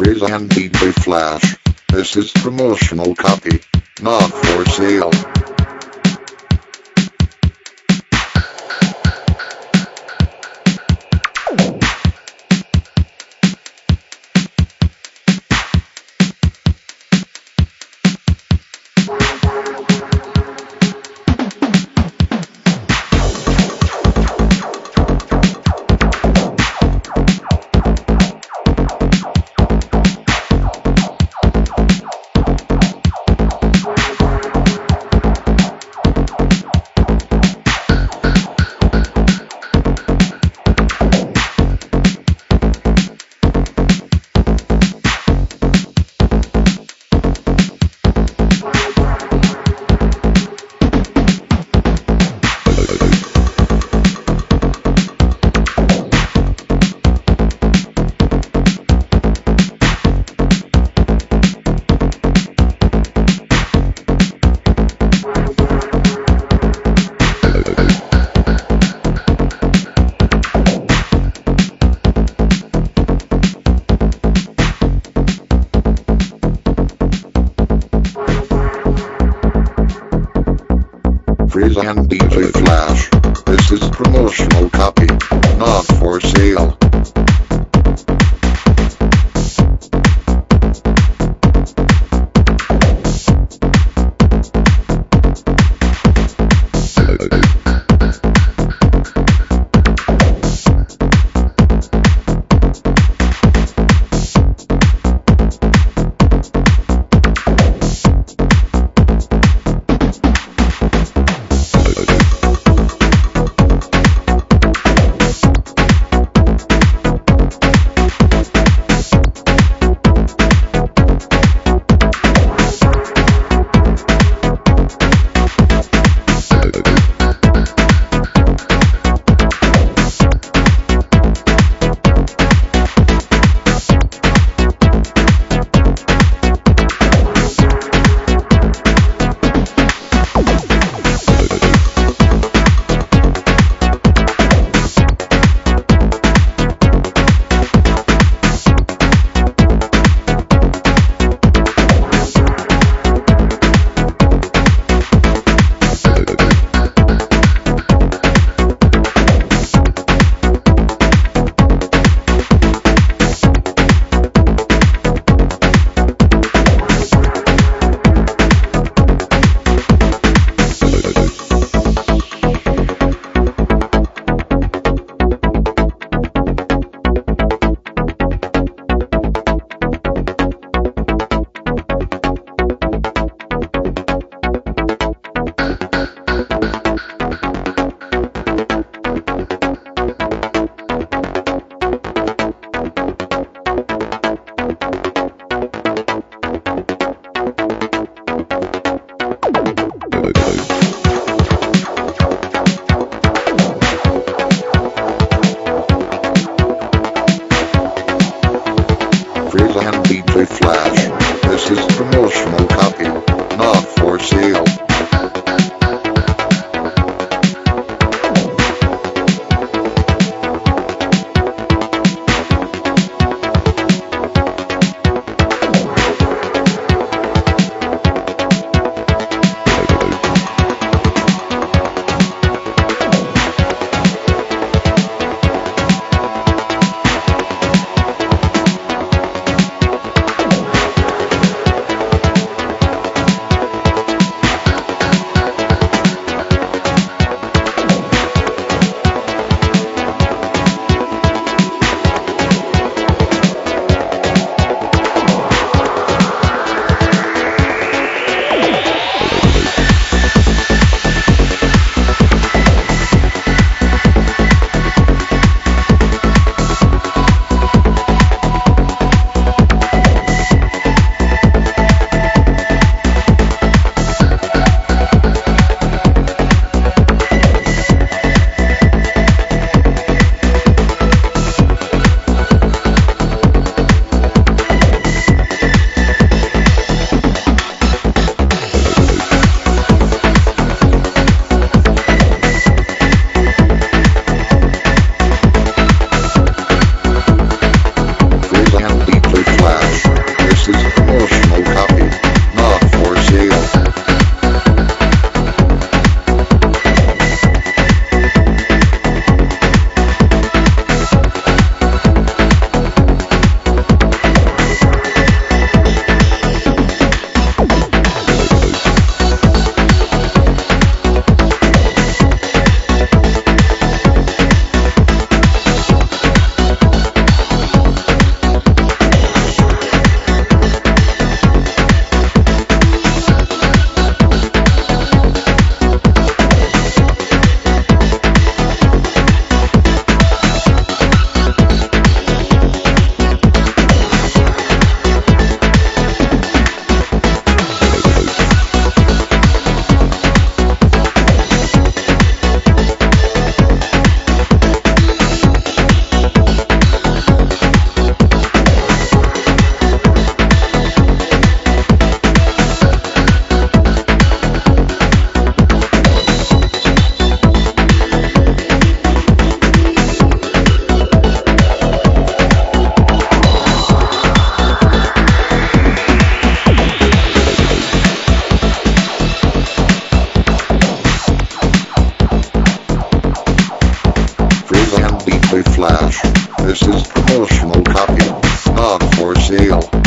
Freeze and DJ Flash. This is promotional copy, not for sale. Freeze and DJ Flash. This is promotional copy, not for sale. Flash. This is promotional copy, not for sale. Flash. This is promotional copy, not for sale.